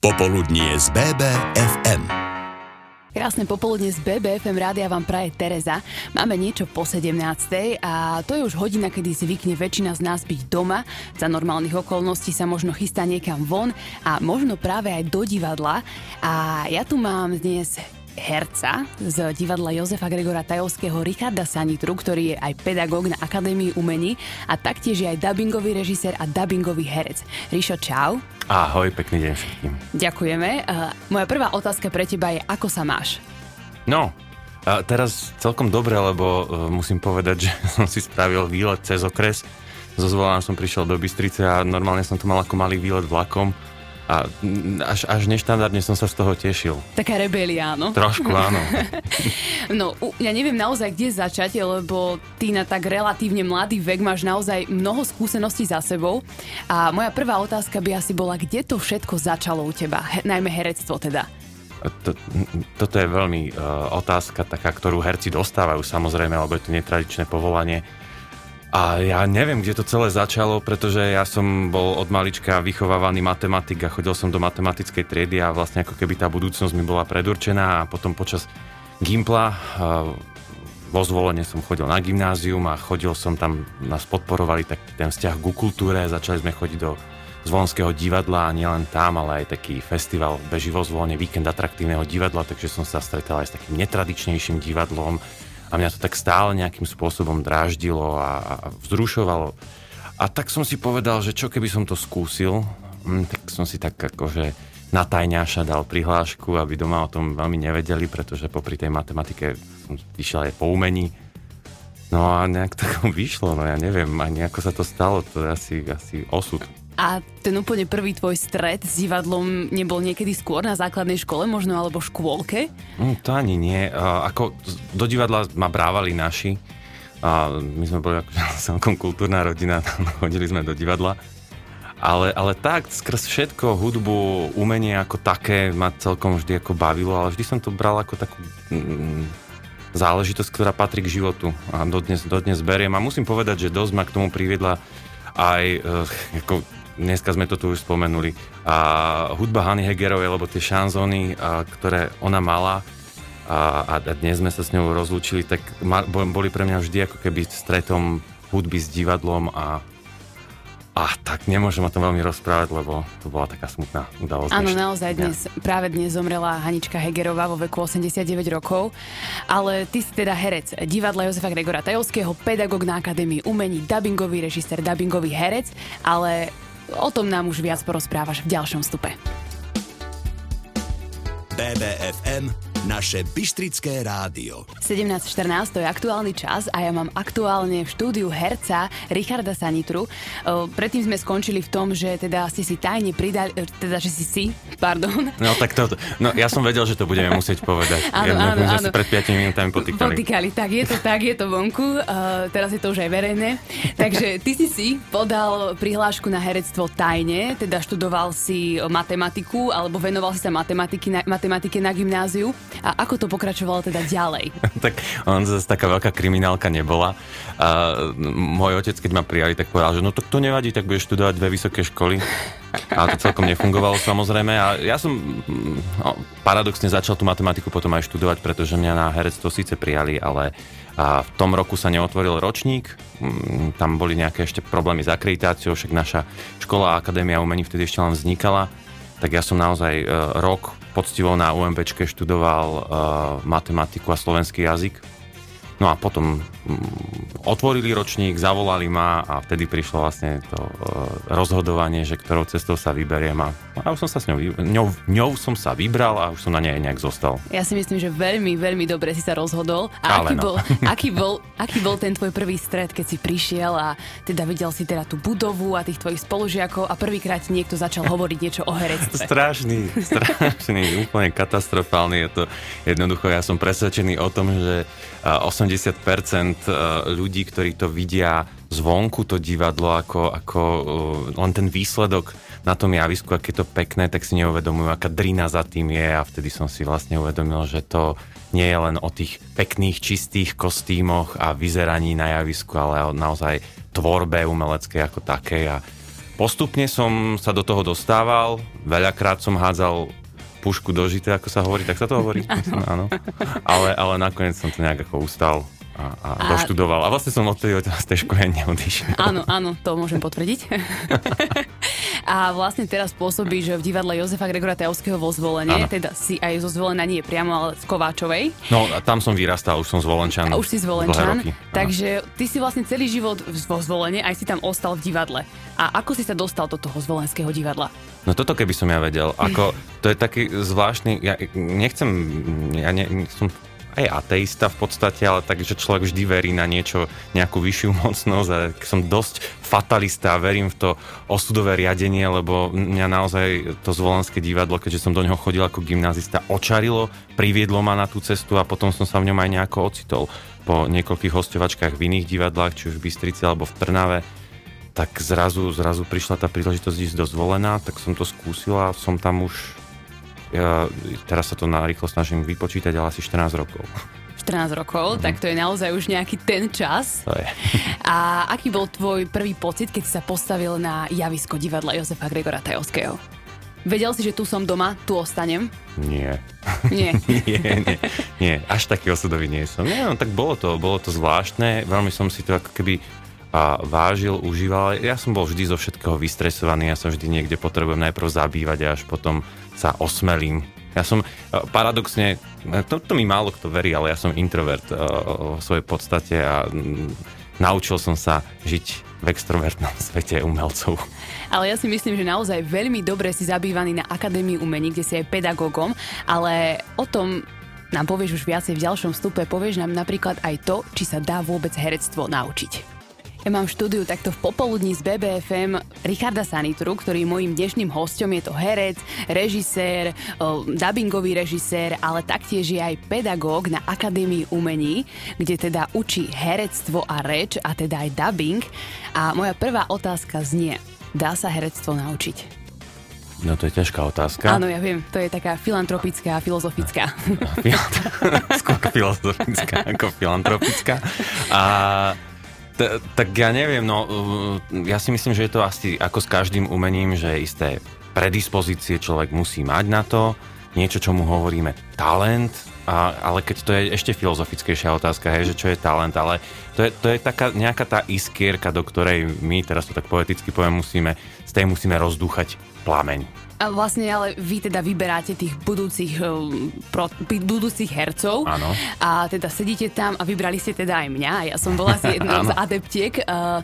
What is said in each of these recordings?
Popoludnie z BBFM. Krásne popoludne z BBFM rádia vám praje Tereza. Máme niečo po 17. a to je už hodina, kedy zvykne väčšina z nás byť doma. Za normálnych okolností sa možno chystá niekam von a možno práve aj do divadla. A ja tu mám dnes herca z divadla Jozefa Gregora Tajovského Richarda Sanitru, ktorý je aj pedagóg na Akadémii umení a taktiež je aj dubbingový režisér a dubbingový herec. Rišo, čau. Ahoj, pekný deň všetkým. Ďakujeme. Moja prvá otázka pre teba je, ako sa máš? No, a teraz celkom dobre, lebo uh, musím povedať, že som si spravil výlet cez okres. Zo Zvolana som prišiel do Bystrice a normálne som to mal ako malý výlet vlakom a až, až neštandardne som sa z toho tešil. Taká rebelia, áno? Trošku, áno. no, ja neviem naozaj, kde začať, lebo ty na tak relatívne mladý vek máš naozaj mnoho skúseností za sebou. A moja prvá otázka by asi bola, kde to všetko začalo u teba? He, najmä herectvo teda. To, toto je veľmi uh, otázka taká, ktorú herci dostávajú samozrejme, lebo je to netradičné povolanie a ja neviem, kde to celé začalo, pretože ja som bol od malička vychovávaný matematik a chodil som do matematickej triedy a vlastne ako keby tá budúcnosť mi bola predurčená a potom počas Gimpla vo zvolenie som chodil na gymnázium a chodil som tam, nás podporovali tak ten vzťah ku kultúre, začali sme chodiť do Zvonského divadla a nielen tam, ale aj taký festival beží vo zvolenie, víkend atraktívneho divadla, takže som sa stretal aj s takým netradičnejším divadlom, a mňa to tak stále nejakým spôsobom dráždilo a, a vzrušovalo. A tak som si povedal, že čo keby som to skúsil, hm, tak som si tak akože na tajňaša dal prihlášku, aby doma o tom veľmi nevedeli, pretože popri tej matematike som išiel aj po umení. No a nejak to vyšlo, no ja neviem, ani ako sa to stalo, to je asi, asi osud. A ten úplne prvý tvoj stret s divadlom nebol niekedy skôr na základnej škole možno, alebo škôlke? Mm, to ani nie. Uh, ako do divadla ma brávali naši. A my sme boli ako celkom kultúrna rodina, chodili sme do divadla. Ale, ale tak, skrz všetko, hudbu, umenie ako také ma celkom vždy ako bavilo, ale vždy som to bral ako takú mm, záležitosť, ktorá patrí k životu a dodnes, dodnes beriem. A musím povedať, že dosť ma k tomu priviedla aj uh, ako dneska sme to tu už spomenuli. A hudba Hany Hegerovej, lebo tie šanzóny, a, ktoré ona mala a, a dnes sme sa s ňou rozlúčili, tak ma, boli pre mňa vždy ako keby stretom hudby s divadlom a a tak nemôžem o tom veľmi rozprávať, lebo to bola taká smutná udalosť. Áno, naozaj dnes, ja. práve dnes zomrela Hanička Hegerová vo veku 89 rokov, ale ty si teda herec divadla Jozefa Gregora Tajovského, pedagóg na Akadémii umení, dubbingový režisér, dubbingový herec, ale O tom nám už viac porozprávaš v ďalšom stupe. BBFM naše Bystrické rádio. 17.14 to je aktuálny čas a ja mám aktuálne v štúdiu herca Richarda Sanitru. Predtým sme skončili v tom, že teda ste si tajne pridali, e, teda že si si, pardon. No tak to, no ja som vedel, že to budeme musieť povedať. áno, ja, áno, áno. pred 5 minútami potýkali. Potýkali, tak je to tak, je to vonku. Uh, teraz je to už aj verejné. Takže ty si si podal prihlášku na herectvo tajne, teda študoval si matematiku alebo venoval si sa matematiky na, matematike na gymnáziu. A ako to pokračovalo teda ďalej? tak on zase taká veľká kriminálka nebola. A môj otec, keď ma prijali, tak povedal, že no to, to nevadí, tak budeš študovať dve vysoké školy. A to celkom nefungovalo samozrejme. A ja som no, paradoxne začal tú matematiku potom aj študovať, pretože mňa na herectvo síce prijali, ale a v tom roku sa neotvoril ročník, mm, tam boli nejaké ešte problémy s akreditáciou, však naša škola a akadémia umení vtedy ešte len vznikala tak ja som naozaj e, rok poctivo na UMPčke študoval e, matematiku a slovenský jazyk No a potom mm, otvorili ročník, zavolali ma a vtedy prišlo vlastne to e, rozhodovanie, že ktorou cestou sa vyberiem a, a už som sa s ňou, ňou, ňou som sa vybral a už som na nej nejak zostal. Ja si myslím, že veľmi, veľmi dobre si sa rozhodol. A aký, no. bol, aký, bol, aký bol ten tvoj prvý stred, keď si prišiel a teda videl si teda tú budovu a tých tvojich spolužiakov a prvýkrát niekto začal hovoriť niečo o herectve? Strašný, strašný, úplne katastrofálny je to. Jednoducho ja som presvedčený o tom, že 80 80% e, ľudí, ktorí to vidia zvonku, to divadlo, ako, ako e, len ten výsledok na tom javisku, aké je to pekné, tak si neuvedomujú, aká drina za tým je. A vtedy som si vlastne uvedomil, že to nie je len o tých pekných, čistých kostýmoch a vyzeraní na javisku, ale o naozaj tvorbe umeleckej ako takej. A postupne som sa do toho dostával, veľakrát som hádzal pušku do žite, ako sa hovorí, tak sa to hovorí? Áno. Ale, ale nakoniec som to nejak ako ustal a, a, a doštudoval. A vlastne som odtedy od z tej školy neodišiel. Áno, áno, to môžem potvrdiť. a vlastne teraz pôsobíš v divadle Jozefa Gregora Tajovského vo zvolenie, ano. teda si aj zo zvolená nie priamo, ale z Kováčovej. No a tam som vyrastal, už som zvolenčan. A už si zvolenčan, takže ty si vlastne celý život vo zvolenie, aj si tam ostal v divadle. A ako si sa dostal do toho zvolenského divadla? No toto keby som ja vedel. Ako, to je taký zvláštny, ja nechcem, ja ne, som aj ateista v podstate, ale tak, že človek vždy verí na niečo, nejakú vyššiu mocnosť a som dosť fatalista a verím v to osudové riadenie, lebo mňa naozaj to zvolenské divadlo, keďže som do neho chodil ako gymnazista, očarilo, priviedlo ma na tú cestu a potom som sa v ňom aj nejako ocitol. Po niekoľkých hostovačkách v iných divadlách, či už v Bystrici alebo v Trnave, tak zrazu, zrazu prišla tá príležitosť ísť do zvolená, tak som to skúsil a som tam už ja, teraz sa to narýchlo snažím vypočítať, ale asi 14 rokov. 14 rokov, mm-hmm. tak to je naozaj už nejaký ten čas. To je. A aký bol tvoj prvý pocit, keď si sa postavil na javisko divadla Jozefa Gregora Tajovského? Vedel si, že tu som doma, tu ostanem? Nie. Nie. nie, nie, nie, až taký osudový nie som. Nie, no tak bolo to, bolo to zvláštne, veľmi som si to ako keby a vážil, užíval. Ja som bol vždy zo všetkého vystresovaný, ja sa vždy niekde potrebujem najprv zabývať a až potom sa osmelím. Ja som paradoxne, to, to mi málo kto verí, ale ja som introvert uh, v svojej podstate a um, naučil som sa žiť v extrovertnom svete umelcov. Ale ja si myslím, že naozaj veľmi dobre si zabývaný na Akadémii umení, kde si aj pedagógom, ale o tom nám povieš už viacej v ďalšom vstupe. Povieš nám napríklad aj to, či sa dá vôbec herectvo naučiť. Ja mám v štúdiu takto v popoludní z BBFM Richarda Sanitru, ktorý mojím dnešným hostom je to herec, režisér, dubbingový režisér, ale taktiež je aj pedagóg na Akadémii umení, kde teda učí herectvo a reč a teda aj dubbing. A moja prvá otázka znie, dá sa herectvo naučiť? No to je ťažká otázka. Áno, ja viem, to je taká filantropická a filozofická. Skôr filozofická ako filantropická. A tak ja neviem, no uh, ja si myslím, že je to asi ako s každým umením, že isté predispozície človek musí mať na to, niečo, čo mu hovoríme talent, a, ale keď to je ešte filozofickejšia otázka, hej, že čo je talent, ale to je, to je taká nejaká tá iskierka, do ktorej my, teraz to tak poeticky poviem, musíme, z tej musíme rozdúchať plameň. A vlastne ale vy teda vyberáte tých budúcich, eh, pro, budúcich hercov. Áno. A teda sedíte tam a vybrali ste teda aj mňa. Ja som bola si jedna z adeptiek. Uh,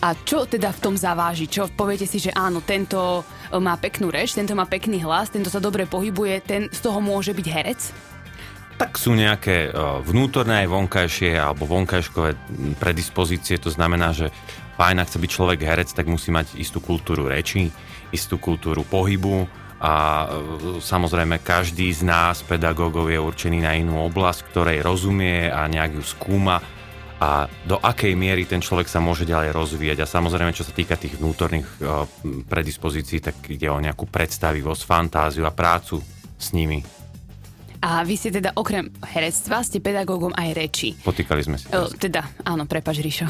a čo teda v tom zaváži? Čo poviete si, že áno, tento eh, má peknú reč, tento má pekný hlas, tento sa dobre pohybuje, ten z toho môže byť herec? Tak sú nejaké vnútorné aj vonkajšie alebo vonkajškové predispozície. To znamená, že fajn, ak chce byť človek herec, tak musí mať istú kultúru reči, istú kultúru pohybu a e, samozrejme každý z nás, pedagógov, je určený na inú oblasť, ktorej rozumie a nejak ju skúma a do akej miery ten človek sa môže ďalej rozvíjať. A samozrejme, čo sa týka tých vnútorných e, predispozícií, tak ide o nejakú predstavivosť, fantáziu a prácu s nimi. A vy ste teda okrem herectva, ste pedagógom aj reči. Potýkali sme si. Teda, áno, prepač, Ríšo.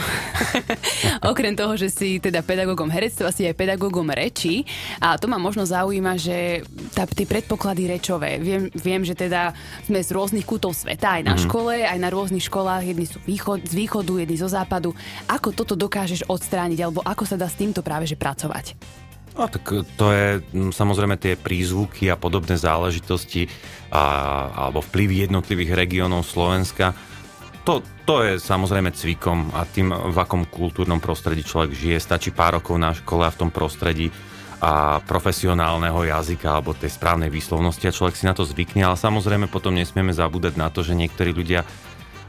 okrem toho, že si teda pedagógom herectva, si aj pedagógom reči. A to ma možno zaujíma, že tá, tie predpoklady rečové. Viem, viem, že teda sme z rôznych kútov sveta, aj na mm-hmm. škole, aj na rôznych školách. Jedni sú východ, z východu, jedni zo západu. Ako toto dokážeš odstrániť, alebo ako sa dá s týmto práve že pracovať? No tak to je samozrejme tie prízvuky a podobné záležitosti a, alebo vplyvy jednotlivých regiónov Slovenska. To, to je samozrejme cvikom a tým, v akom kultúrnom prostredí človek žije. Stačí pár rokov na škole a v tom prostredí a profesionálneho jazyka alebo tej správnej výslovnosti a človek si na to zvykne, ale samozrejme potom nesmieme zabúdať na to, že niektorí ľudia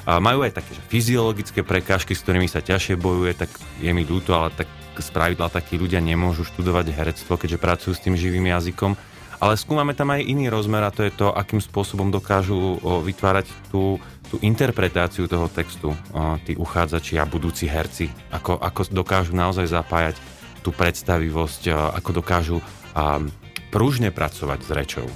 majú aj také že fyziologické prekážky, s ktorými sa ťažšie bojuje, tak je mi ľúto, ale tak z pravidla takí ľudia nemôžu študovať herectvo, keďže pracujú s tým živým jazykom. Ale skúmame tam aj iný rozmer a to je to, akým spôsobom dokážu vytvárať tú, tú interpretáciu toho textu tí uchádzači a budúci herci. Ako, ako dokážu naozaj zapájať tú predstavivosť, ako dokážu pružne pracovať s rečou.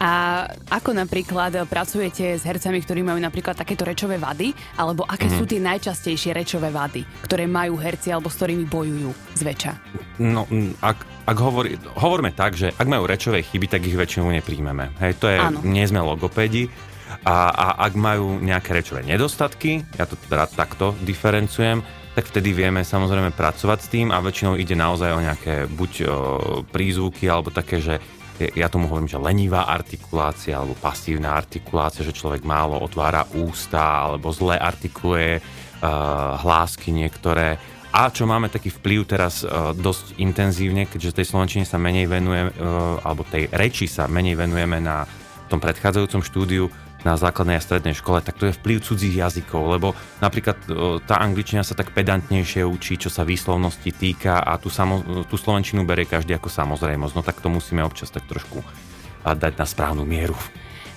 A ako napríklad pracujete s hercami, ktorí majú napríklad takéto rečové vady, alebo aké mm-hmm. sú tie najčastejšie rečové vady, ktoré majú herci alebo s ktorými bojujú zväčša? No, ak, ak hovorí, hovoríme tak, že ak majú rečové chyby, tak ich väčšinou nepríjmeme. Hej, to je, Áno. nie sme logopédi, a, a ak majú nejaké rečové nedostatky, ja to teda takto diferencujem, tak vtedy vieme samozrejme pracovať s tým a väčšinou ide naozaj o nejaké buď o, prízvuky alebo také, že ja tomu hovorím, že lenivá artikulácia alebo pasívna artikulácia, že človek málo otvára ústa alebo zle artikuluje uh, hlásky niektoré. A čo máme taký vplyv teraz uh, dosť intenzívne, keďže tej slovenčine sa menej venujeme, uh, alebo tej reči sa menej venujeme na tom predchádzajúcom štúdiu, na základnej a strednej škole, tak to je vplyv cudzích jazykov, lebo napríklad tá angličtina sa tak pedantnejšie učí, čo sa výslovnosti týka a tú, samo, tú slovenčinu berie každý ako samozrejmosť. No tak to musíme občas tak trošku dať na správnu mieru.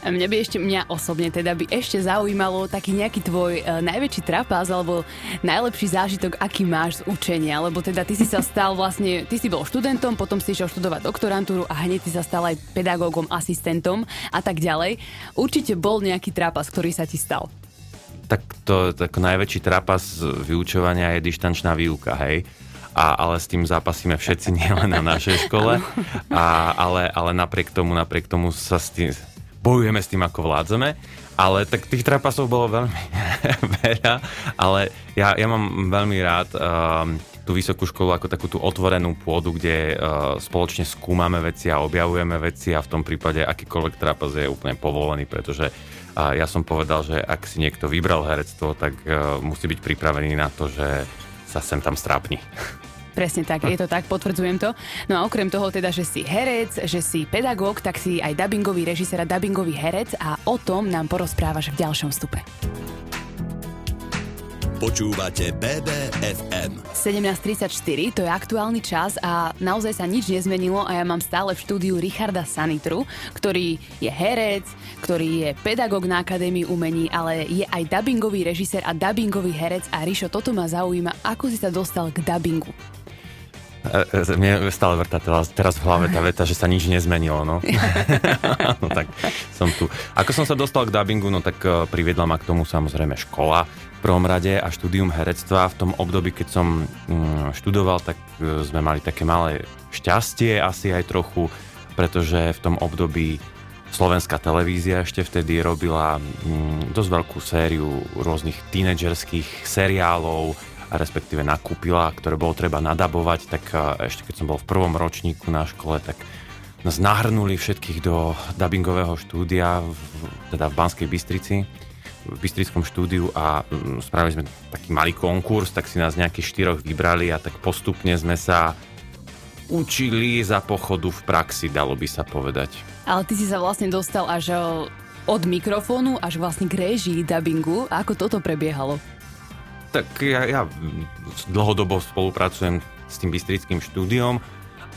Mňa by ešte, mňa osobne teda by ešte zaujímalo taký nejaký tvoj e, najväčší trapas alebo najlepší zážitok, aký máš z učenia, lebo teda ty si sa stal vlastne, ty si bol študentom, potom si išiel študovať doktorantúru a hneď si sa stal aj pedagógom, asistentom a tak ďalej. Určite bol nejaký trapas, ktorý sa ti stal. Tak to tak najväčší trapas vyučovania je dištančná výuka, hej? a, ale s tým zápasíme všetci nielen na našej škole, a, ale, ale napriek tomu, napriek tomu sa s tým, bojujeme s tým, ako vládzame. Ale tak tých trapasov bolo veľmi veľa, ale ja, ja mám veľmi rád um, tú vysokú školu ako takú tú otvorenú pôdu, kde uh, spoločne skúmame veci a objavujeme veci a v tom prípade akýkoľvek trapas je úplne povolený, pretože uh, ja som povedal, že ak si niekto vybral herectvo, tak uh, musí byť pripravený na to, že sa sem tam strápni. Presne tak, je to tak, potvrdzujem to. No a okrem toho teda, že si herec, že si pedagóg, tak si aj dubbingový režisér a dubbingový herec a o tom nám porozprávaš v ďalšom vstupe. Počúvate BBFM. 17.34, to je aktuálny čas a naozaj sa nič nezmenilo a ja mám stále v štúdiu Richarda Sanitru, ktorý je herec, ktorý je pedagóg na Akadémii umení, ale je aj dubbingový režisér a dubbingový herec a Rišo, toto ma zaujíma, ako si sa dostal k dubbingu. E, e, mne stále vrta teraz, v hlave tá veta, že sa nič nezmenilo, no. no tak som tu. Ako som sa dostal k dubbingu, no tak e, priviedla ma k tomu samozrejme škola v prvom rade a štúdium herectva. V tom období, keď som mm, študoval, tak sme mali také malé šťastie asi aj trochu, pretože v tom období Slovenská televízia ešte vtedy robila mm, dosť veľkú sériu rôznych tínedžerských seriálov, respektíve nakúpila, ktoré bolo treba nadabovať, tak ešte keď som bol v prvom ročníku na škole, tak nás nahrnuli všetkých do dubbingového štúdia, v, teda v Banskej Bystrici, v Bystrickom štúdiu a mm, spravili sme taký malý konkurs, tak si nás nejakých štyroch vybrali a tak postupne sme sa učili za pochodu v praxi, dalo by sa povedať. Ale ty si sa vlastne dostal až od mikrofónu až vlastne k režii dubbingu. Ako toto prebiehalo? Tak ja, ja dlhodobo spolupracujem s tým bystrickým štúdiom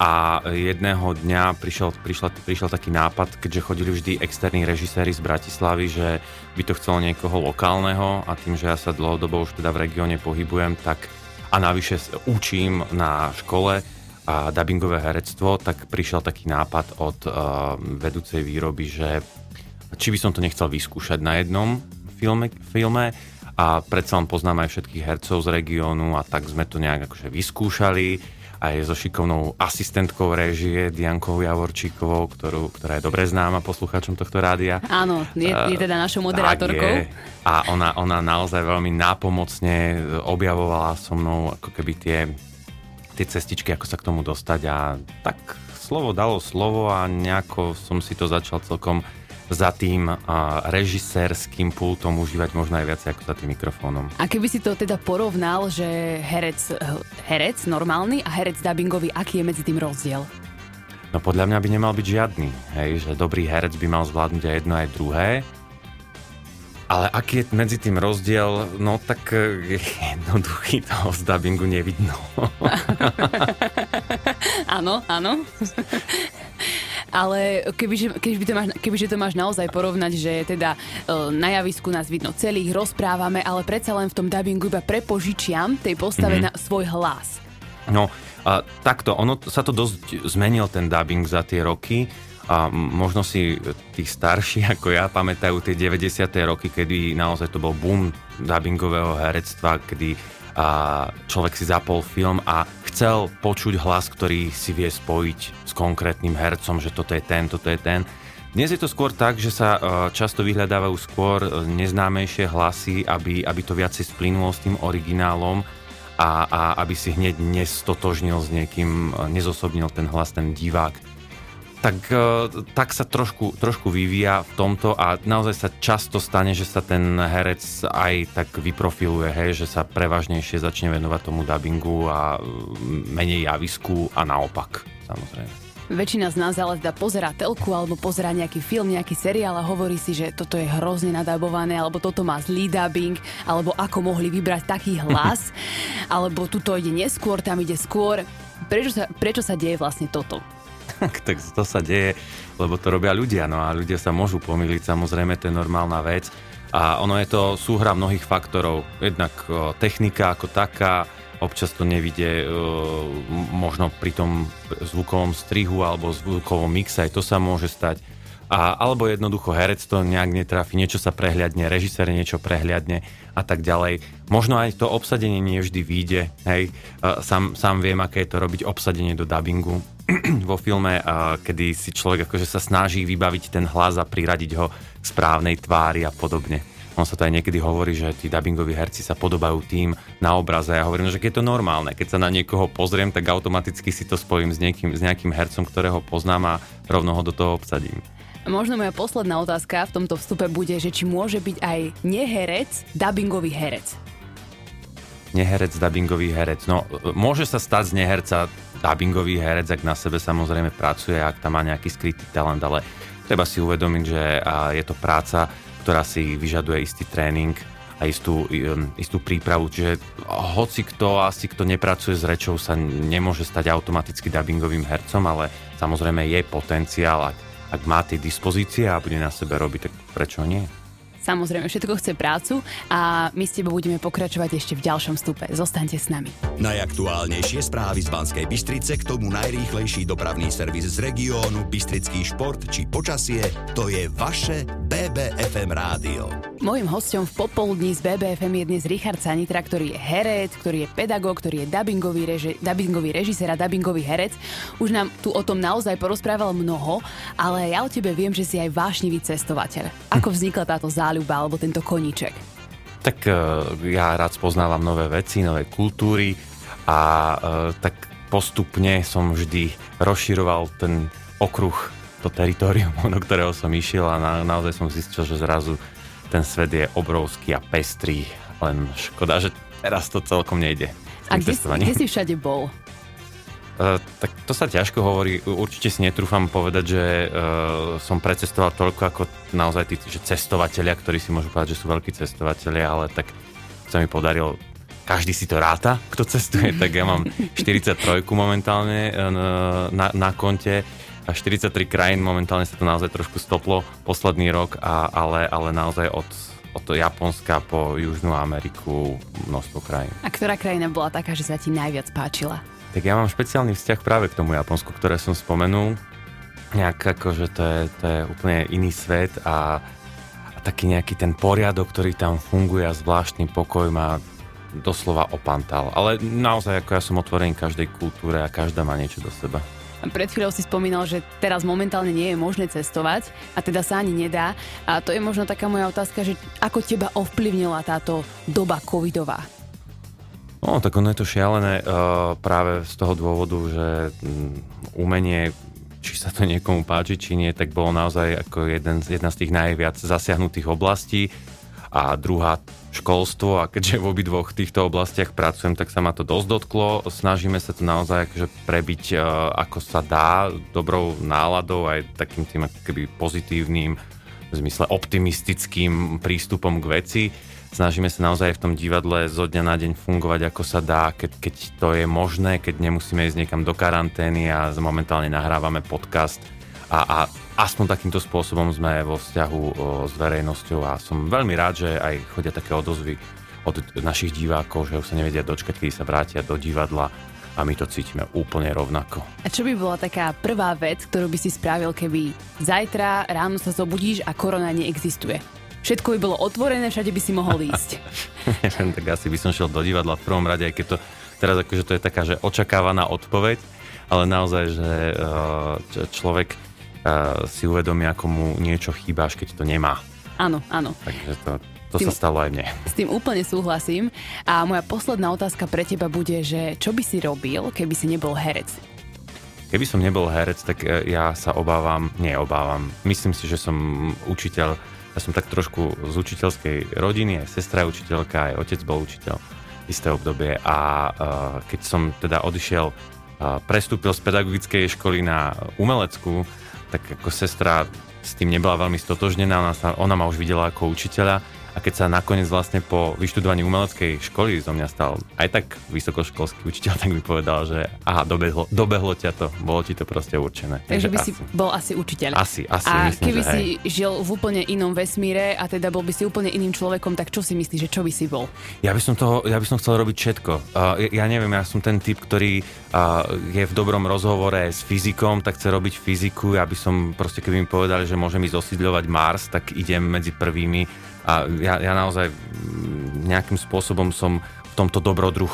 a jedného dňa prišiel, prišiel, prišiel taký nápad, keďže chodili vždy externí režiséri z Bratislavy, že by to chcelo niekoho lokálneho a tým, že ja sa dlhodobo už teda v regióne pohybujem, tak a navyše učím na škole a dubbingové herectvo, tak prišiel taký nápad od uh, vedúcej výroby, že či by som to nechcel vyskúšať na jednom filme, filme a predsa len poznám aj všetkých hercov z regiónu a tak sme to nejak akože vyskúšali aj so šikovnou asistentkou režie Diankou Javorčíkovou, ktorú, ktorá je dobre známa poslucháčom tohto rádia. Áno, je, je teda našou moderátorkou. A ona, ona naozaj veľmi nápomocne objavovala so mnou ako keby tie, tie cestičky, ako sa k tomu dostať a tak slovo dalo slovo a nejako som si to začal celkom za tým režisérským pultom užívať možno aj viac ako za tým mikrofónom. A keby si to teda porovnal, že herec, herec normálny a herec dubbingový, aký je medzi tým rozdiel? No podľa mňa by nemal byť žiadny, hej, že dobrý herec by mal zvládnuť aj jedno aj druhé. Ale aký je medzi tým rozdiel, no tak e, jednoduchý toho z dubbingu nevidno. áno, áno ale kebyže, kebyže, to máš, kebyže to máš naozaj porovnať, že teda e, na javisku nás vidno celých, rozprávame, ale predsa len v tom dubbingu iba prepožičiam tej postave mm-hmm. na svoj hlas. No, a takto, ono sa to dosť zmenil ten dubbing za tie roky a možno si tí starší ako ja pamätajú tie 90. roky, kedy naozaj to bol boom dubbingového herectva, kedy a človek si zapol film a chcel počuť hlas, ktorý si vie spojiť s konkrétnym hercom, že toto je ten, toto je ten. Dnes je to skôr tak, že sa často vyhľadávajú skôr neznámejšie hlasy, aby, aby to viacej splynulo s tým originálom a, a aby si hneď nestotožnil s niekým, nezosobnil ten hlas, ten divák tak, e, tak sa trošku, trošku vyvíja v tomto a naozaj sa často stane, že sa ten herec aj tak vyprofiluje, hej, že sa prevažnejšie začne venovať tomu dubbingu a menej javisku a naopak, samozrejme. Väčšina z nás ale teda pozera telku alebo pozera nejaký film, nejaký seriál a hovorí si, že toto je hrozne nadabované, alebo toto má zlý dubbing, alebo ako mohli vybrať taký hlas, alebo tuto ide neskôr, tam ide skôr. Prečo sa, prečo sa deje vlastne toto? Tak to sa deje, lebo to robia ľudia, no a ľudia sa môžu pomýliť, samozrejme, to je normálna vec. A ono je to súhra mnohých faktorov. Jednak technika ako taká, občas to nevidie možno pri tom zvukovom strihu alebo zvukovom mixe, aj to sa môže stať. A, alebo jednoducho herec to nejak netrafi, niečo sa prehľadne, režisér niečo prehľadne a tak ďalej. Možno aj to obsadenie nie vždy vyjde, hej. Sám, sám viem, aké je to robiť obsadenie do dubbingu vo filme, kedy si človek akože sa snaží vybaviť ten hlas a priradiť ho k správnej tvári a podobne. On sa to aj niekedy hovorí, že tí dubbingoví herci sa podobajú tým na obraze. Ja hovorím, že keď je to normálne, keď sa na niekoho pozriem, tak automaticky si to spojím s, niekým, s nejakým hercom, ktorého poznám a rovno ho do toho obsadím. Možno moja posledná otázka v tomto vstupe bude, že či môže byť aj neherec dubbingový herec. Neherec, dubbingový herec. No, môže sa stať z neherca dubbingový herec, ak na sebe samozrejme pracuje, ak tam má nejaký skrytý talent, ale treba si uvedomiť, že je to práca, ktorá si vyžaduje istý tréning a istú, um, istú prípravu. Čiže hoci kto, asi kto nepracuje s rečou, sa nemôže stať automaticky dubbingovým hercom, ale samozrejme je potenciál, ak, ak má tie dispozície a bude na sebe robiť, tak prečo nie? Samozrejme, všetko chce prácu a my s tebou budeme pokračovať ešte v ďalšom stupe. Zostaňte s nami. Najaktuálnejšie správy z Banskej Bystrice, k tomu najrýchlejší dopravný servis z regiónu, Bystrický šport či počasie, to je vaše BBFM rádio. Mojím hostom v popoludní z BBFM je dnes Richard Sanitra, ktorý je herec, ktorý je pedagóg, ktorý je dubbingový, reži- dubbingový režisér a dubbingový herec. Už nám tu o tom naozaj porozprával mnoho, ale ja o tebe viem, že si aj vášnivý cestovateľ. Ako vznikla táto záľuba alebo tento koníček? Tak uh, ja rád spoznávam nové veci, nové kultúry a uh, tak postupne som vždy rozširoval ten okruh to teritorium, do ktorého som išiel a na, naozaj som zistil, že zrazu ten svet je obrovský a pestrý, len škoda, že teraz to celkom nejde. A kde, kde si všade bol? Uh, tak to sa ťažko hovorí. Určite si netrúfam povedať, že uh, som precestoval toľko ako naozaj tí že cestovateľia, ktorí si môžu povedať, že sú veľkí cestovateľia, ale tak sa mi podarilo každý si to ráta, kto cestuje, tak ja mám 43 momentálne na, na, na konte a 43 krajín, momentálne sa to naozaj trošku stoplo posledný rok, a, ale, ale naozaj od, od Japonska po Južnú Ameriku množstvo krajín. A ktorá krajina bola taká, že sa ti najviac páčila? Tak ja mám špeciálny vzťah práve k tomu Japonsku, ktoré som spomenul. Nejak ako, že to je, to je úplne iný svet a, a taký nejaký ten poriadok, ktorý tam funguje a zvláštny pokoj má doslova opantal. Ale naozaj ako ja som otvorený každej kultúre a každá má niečo do seba. Pred chvíľou si spomínal, že teraz momentálne nie je možné cestovať a teda sa ani nedá. A to je možno taká moja otázka, že ako teba ovplyvnila táto doba covidová? No, tak ono je to šialené uh, práve z toho dôvodu, že um, umenie, či sa to niekomu páči, či nie, tak bolo naozaj ako jeden, jedna z tých najviac zasiahnutých oblastí a druhá školstvo a keďže v obidvoch týchto oblastiach pracujem, tak sa ma to dosť dotklo. Snažíme sa to naozaj akože prebiť uh, ako sa dá, dobrou náladou aj takým tým keby pozitívnym, v zmysle optimistickým prístupom k veci. Snažíme sa naozaj v tom divadle zo dňa na deň fungovať ako sa dá, keď, keď to je možné, keď nemusíme ísť niekam do karantény a momentálne nahrávame podcast a, a aspoň takýmto spôsobom sme vo vzťahu s verejnosťou a som veľmi rád, že aj chodia také odozvy od našich divákov, že už sa nevedia dočkať, kedy sa vrátia do divadla a my to cítime úplne rovnako. A čo by bola taká prvá vec, ktorú by si spravil, keby zajtra ráno sa zobudíš a korona neexistuje? Všetko by bolo otvorené, všade by si mohol ísť. Neviem, tak asi by som šiel do divadla v prvom rade, aj keď to teraz akože to je taká, že očakávaná odpoveď, ale naozaj, že uh, človek uh, si uvedomí, ako mu niečo chýba, až keď to nemá. Áno, áno. Takže to, to tým, sa stalo aj mne. S tým úplne súhlasím. A moja posledná otázka pre teba bude, že čo by si robil, keby si nebol herec? Keby som nebol herec, tak e, ja sa obávam, nie obávam, myslím si, že som učiteľ, ja som tak trošku z učiteľskej rodiny, aj sestra je učiteľka, aj otec bol učiteľ isté obdobie a uh, keď som teda odišiel, uh, prestúpil z pedagogickej školy na umeleckú, tak ako sestra s tým nebola veľmi stotožnená, ona, sa, ona ma už videla ako učiteľa a keď sa nakoniec vlastne po vyštudovaní umeleckej školy zo mňa stal aj tak vysokoškolský učiteľ, tak mi povedal, že aha, dobehlo, dobehlo ťa to, bolo ti to proste určené. Takže, Takže by asi. si bol asi učiteľ. Asi, asi. A myslím, keby že si hej. žil v úplne inom vesmíre a teda bol by si úplne iným človekom, tak čo si myslíš, že čo by si bol? Ja by som, toho, ja by som chcel robiť všetko. Uh, ja, ja neviem, ja som ten typ, ktorý uh, je v dobrom rozhovore s fyzikom, tak chce robiť fyziku. Ja by som proste, keby mi povedali, že môžem ísť osídľovať Mars, tak idem medzi prvými a ja, ja naozaj nejakým spôsobom som v tomto dobrodruh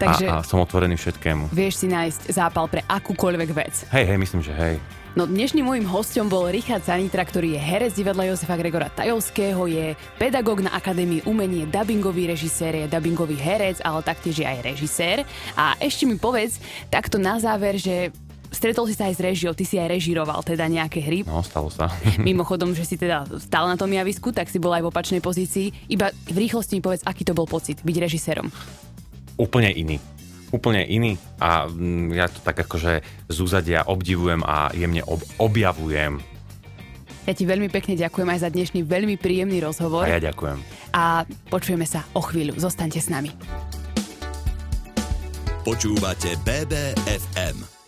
Takže a, a som otvorený všetkému. Vieš si nájsť zápal pre akúkoľvek vec. Hej, hej, myslím, že hej. No dnešným môjim hostom bol Richard Sanitra, ktorý je herec divadla Josefa Gregora Tajovského, je pedagóg na Akadémii umenie, dubbingový režisér, je dubbingový herec, ale taktiež je aj režisér. A ešte mi povedz takto na záver, že Stretol si sa aj s režiou, ty si aj režiroval teda nejaké hry. No, stalo sa. Mimochodom, že si teda stál na tom javisku, tak si bol aj v opačnej pozícii. Iba v rýchlosti mi povedz, aký to bol pocit byť režisérom. Úplne iný. Úplne iný a mm, ja to tak akože z úzadia obdivujem a jemne ob- objavujem. Ja ti veľmi pekne ďakujem aj za dnešný veľmi príjemný rozhovor. A ja ďakujem. A počujeme sa o chvíľu. Zostaňte s nami. Počúvate BBFM.